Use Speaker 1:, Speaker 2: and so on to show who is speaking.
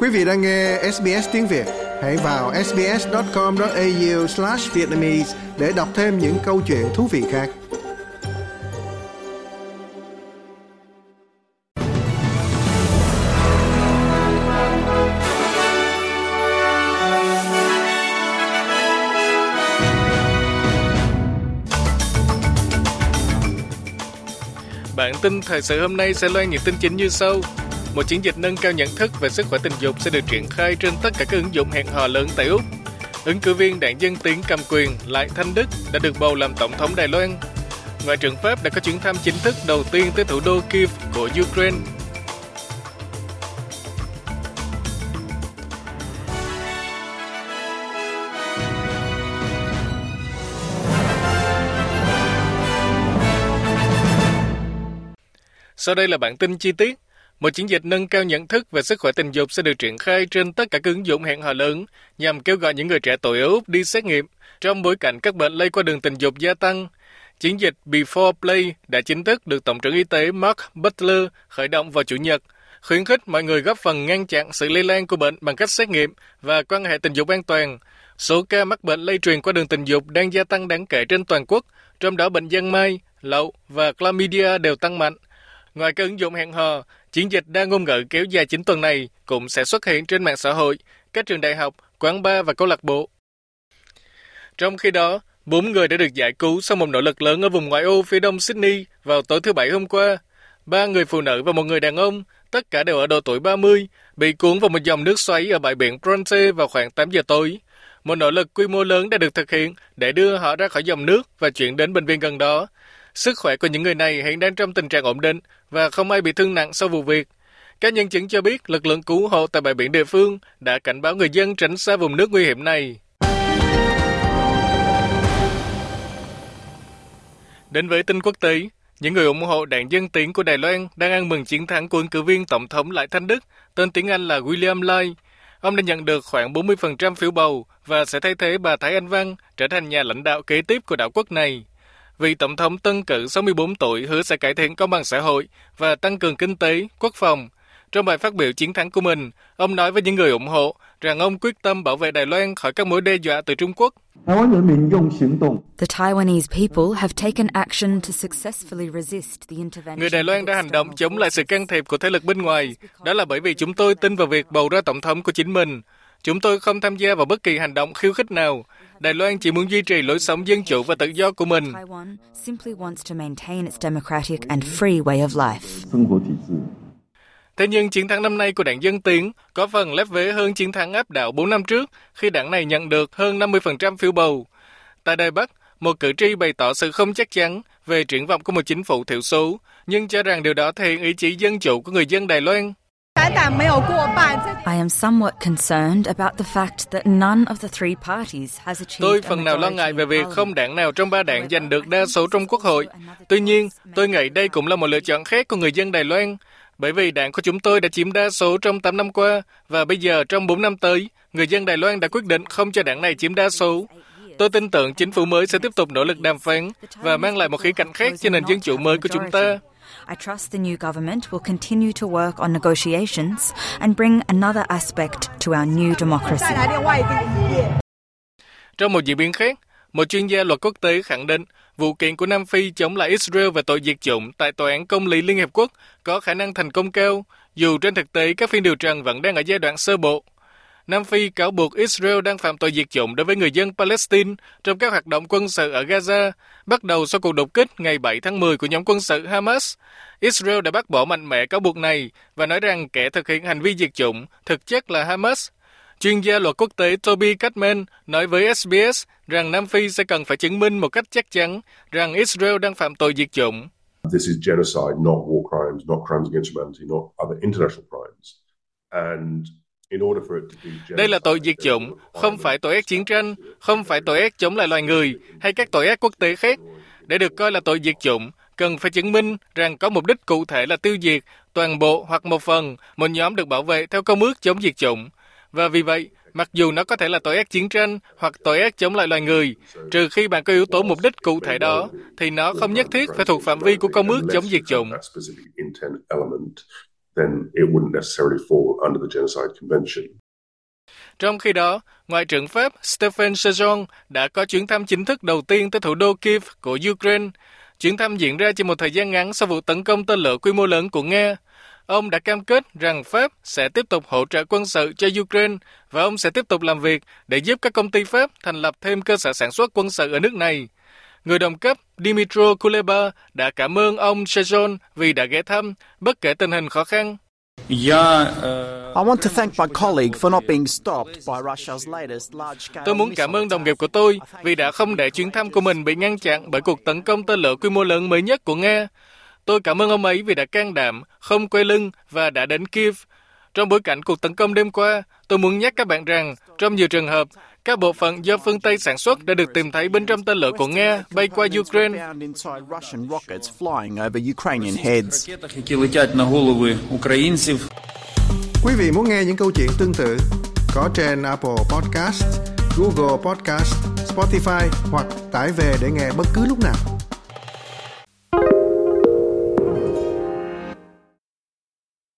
Speaker 1: Quý vị đang nghe SBS tiếng Việt, hãy vào sbs.com.au/vietnamese để đọc thêm những câu chuyện thú vị khác.
Speaker 2: Bản tin thời sự hôm nay sẽ loan những tin chính như sau. Một chiến dịch nâng cao nhận thức về sức khỏe tình dục sẽ được triển khai trên tất cả các ứng dụng hẹn hò lớn tại Úc. Ứng cử viên đảng Dân Tiến cầm quyền Lại Thanh Đức đã được bầu làm tổng thống Đài Loan. Ngoại trưởng Pháp đã có chuyến thăm chính thức đầu tiên tới thủ đô Kiev của Ukraine. Sau đây là bản tin chi tiết. Một chiến dịch nâng cao nhận thức về sức khỏe tình dục sẽ được triển khai trên tất cả các ứng dụng hẹn hò lớn nhằm kêu gọi những người trẻ tuổi ở Úc đi xét nghiệm trong bối cảnh các bệnh lây qua đường tình dục gia tăng. Chiến dịch Before Play đã chính thức được Tổng trưởng Y tế Mark Butler khởi động vào Chủ nhật, khuyến khích mọi người góp phần ngăn chặn sự lây lan của bệnh bằng cách xét nghiệm và quan hệ tình dục an toàn. Số ca mắc bệnh lây truyền qua đường tình dục đang gia tăng đáng kể trên toàn quốc, trong đó bệnh giang mai, lậu và chlamydia đều tăng mạnh. Ngoài các ứng dụng hẹn hò, chiến dịch đa ngôn ngữ kéo dài 9 tuần này cũng sẽ xuất hiện trên mạng xã hội, các trường đại học, quán bar và câu lạc bộ. Trong khi đó, bốn người đã được giải cứu sau một nỗ lực lớn ở vùng ngoại ô phía đông Sydney vào tối thứ Bảy hôm qua. Ba người phụ nữ và một người đàn ông, tất cả đều ở độ tuổi 30, bị cuốn vào một dòng nước xoáy ở bãi biển Bronte vào khoảng 8 giờ tối. Một nỗ lực quy mô lớn đã được thực hiện để đưa họ ra khỏi dòng nước và chuyển đến bệnh viện gần đó. Sức khỏe của những người này hiện đang trong tình trạng ổn định và không ai bị thương nặng sau vụ việc. Các nhân chứng cho biết lực lượng cứu hộ tại bãi biển địa phương đã cảnh báo người dân tránh xa vùng nước nguy hiểm này. Đến với tin quốc tế, những người ủng hộ đảng Dân Tiến của Đài Loan đang ăn mừng chiến thắng của ứng cử viên tổng thống Lại Thanh Đức, tên tiếng Anh là William Lai. Ông đã nhận được khoảng 40% phiếu bầu và sẽ thay thế bà Thái Anh Văn trở thành nhà lãnh đạo kế tiếp của đảo quốc này vị tổng thống tân cử 64 tuổi hứa sẽ cải thiện công bằng xã hội và tăng cường kinh tế, quốc phòng. Trong bài phát biểu chiến thắng của mình, ông nói với những người ủng hộ rằng ông quyết tâm bảo vệ Đài Loan khỏi các mối đe dọa từ Trung Quốc.
Speaker 3: The Taiwanese people have taken action to successfully resist the intervention.
Speaker 2: Người Đài Loan đã hành động chống lại sự can thiệp của thế lực bên ngoài. Đó là bởi vì chúng tôi tin vào việc bầu ra tổng thống của chính mình. Chúng tôi không tham gia vào bất kỳ hành động khiêu khích nào. Đài Loan chỉ muốn duy trì lối sống dân chủ và tự do của mình. Thế nhưng chiến thắng năm nay của đảng Dân Tiến có phần lép vế hơn chiến thắng áp đảo 4 năm trước khi đảng này nhận được hơn 50% phiếu bầu. Tại Đài Bắc, một cử tri bày tỏ sự không chắc chắn về triển vọng của một chính phủ thiểu số, nhưng cho rằng điều đó thể hiện ý chí dân chủ của người dân Đài Loan.
Speaker 3: I am somewhat concerned about the fact that none of the three parties has achieved
Speaker 2: Tôi phần nào lo ngại về việc không đảng nào trong ba đảng giành được đa số trong quốc hội. Tuy nhiên, tôi nghĩ đây cũng là một lựa chọn khác của người dân Đài Loan, bởi vì đảng của chúng tôi đã chiếm đa số trong 8 năm qua và bây giờ trong 4 năm tới, người dân Đài Loan đã quyết định không cho đảng này chiếm đa số. Tôi tin tưởng chính phủ mới sẽ tiếp tục nỗ lực đàm phán và mang lại một khía cạnh khác cho nền dân chủ mới của chúng ta.
Speaker 3: I trust the new government will continue to work on negotiations and bring another aspect to our new democracy.
Speaker 2: Trong một diễn biến khác, một chuyên gia luật quốc tế khẳng định vụ kiện của Nam Phi chống lại Israel về tội diệt chủng tại Tòa án Công lý Liên Hiệp Quốc có khả năng thành công cao, dù trên thực tế các phiên điều trần vẫn đang ở giai đoạn sơ bộ. Nam Phi cáo buộc Israel đang phạm tội diệt chủng đối với người dân Palestine trong các hoạt động quân sự ở Gaza, bắt đầu sau cuộc đột kích ngày 7 tháng 10 của nhóm quân sự Hamas. Israel đã bác bỏ mạnh mẽ cáo buộc này và nói rằng kẻ thực hiện hành vi diệt chủng thực chất là Hamas. Chuyên gia luật quốc tế Toby Katman nói với SBS rằng Nam Phi sẽ cần phải chứng minh một cách chắc chắn rằng Israel đang phạm tội diệt chủng.
Speaker 4: This is genocide, not war crimes, not crimes against humanity, not other international crimes. And
Speaker 2: đây là tội diệt chủng, không phải tội ác chiến tranh, không phải tội ác chống lại loài người hay các tội ác quốc tế khác. Để được coi là tội diệt chủng, cần phải chứng minh rằng có mục đích cụ thể là tiêu diệt toàn bộ hoặc một phần một nhóm được bảo vệ theo công ước chống diệt chủng. Và vì vậy, mặc dù nó có thể là tội ác chiến tranh hoặc tội ác chống lại loài người, trừ khi bạn có yếu tố mục đích cụ thể đó, thì nó không nhất thiết phải thuộc phạm vi của công ước chống diệt chủng
Speaker 4: then it wouldn't necessarily fall under the Genocide Convention.
Speaker 2: Trong khi đó, Ngoại trưởng Pháp Stephen Sejourne đã có chuyến thăm chính thức đầu tiên tới thủ đô Kiev của Ukraine. Chuyến thăm diễn ra chỉ một thời gian ngắn sau vụ tấn công tên lửa quy mô lớn của Nga. Ông đã cam kết rằng Pháp sẽ tiếp tục hỗ trợ quân sự cho Ukraine và ông sẽ tiếp tục làm việc để giúp các công ty Pháp thành lập thêm cơ sở sản xuất quân sự ở nước này. Người đồng cấp Dimitro Kuleba đã cảm ơn ông Sejon vì đã ghé thăm, bất kể tình hình khó khăn. Tôi muốn cảm ơn đồng nghiệp của tôi vì đã không để chuyến thăm của mình bị ngăn chặn bởi cuộc tấn công tên lửa quy mô lớn mới nhất của Nga. Tôi cảm ơn ông ấy vì đã can đảm, không quay lưng và đã đến Kiev. Trong bối cảnh cuộc tấn công đêm qua, tôi muốn nhắc các bạn rằng, trong nhiều trường hợp, các bộ phận do phương Tây sản xuất đã được tìm thấy bên trong tên lửa của Nga bay qua Ukraine.
Speaker 1: Quý vị muốn nghe những câu chuyện tương tự có trên Apple Podcast, Google Podcast, Spotify hoặc tải về để nghe bất cứ lúc nào.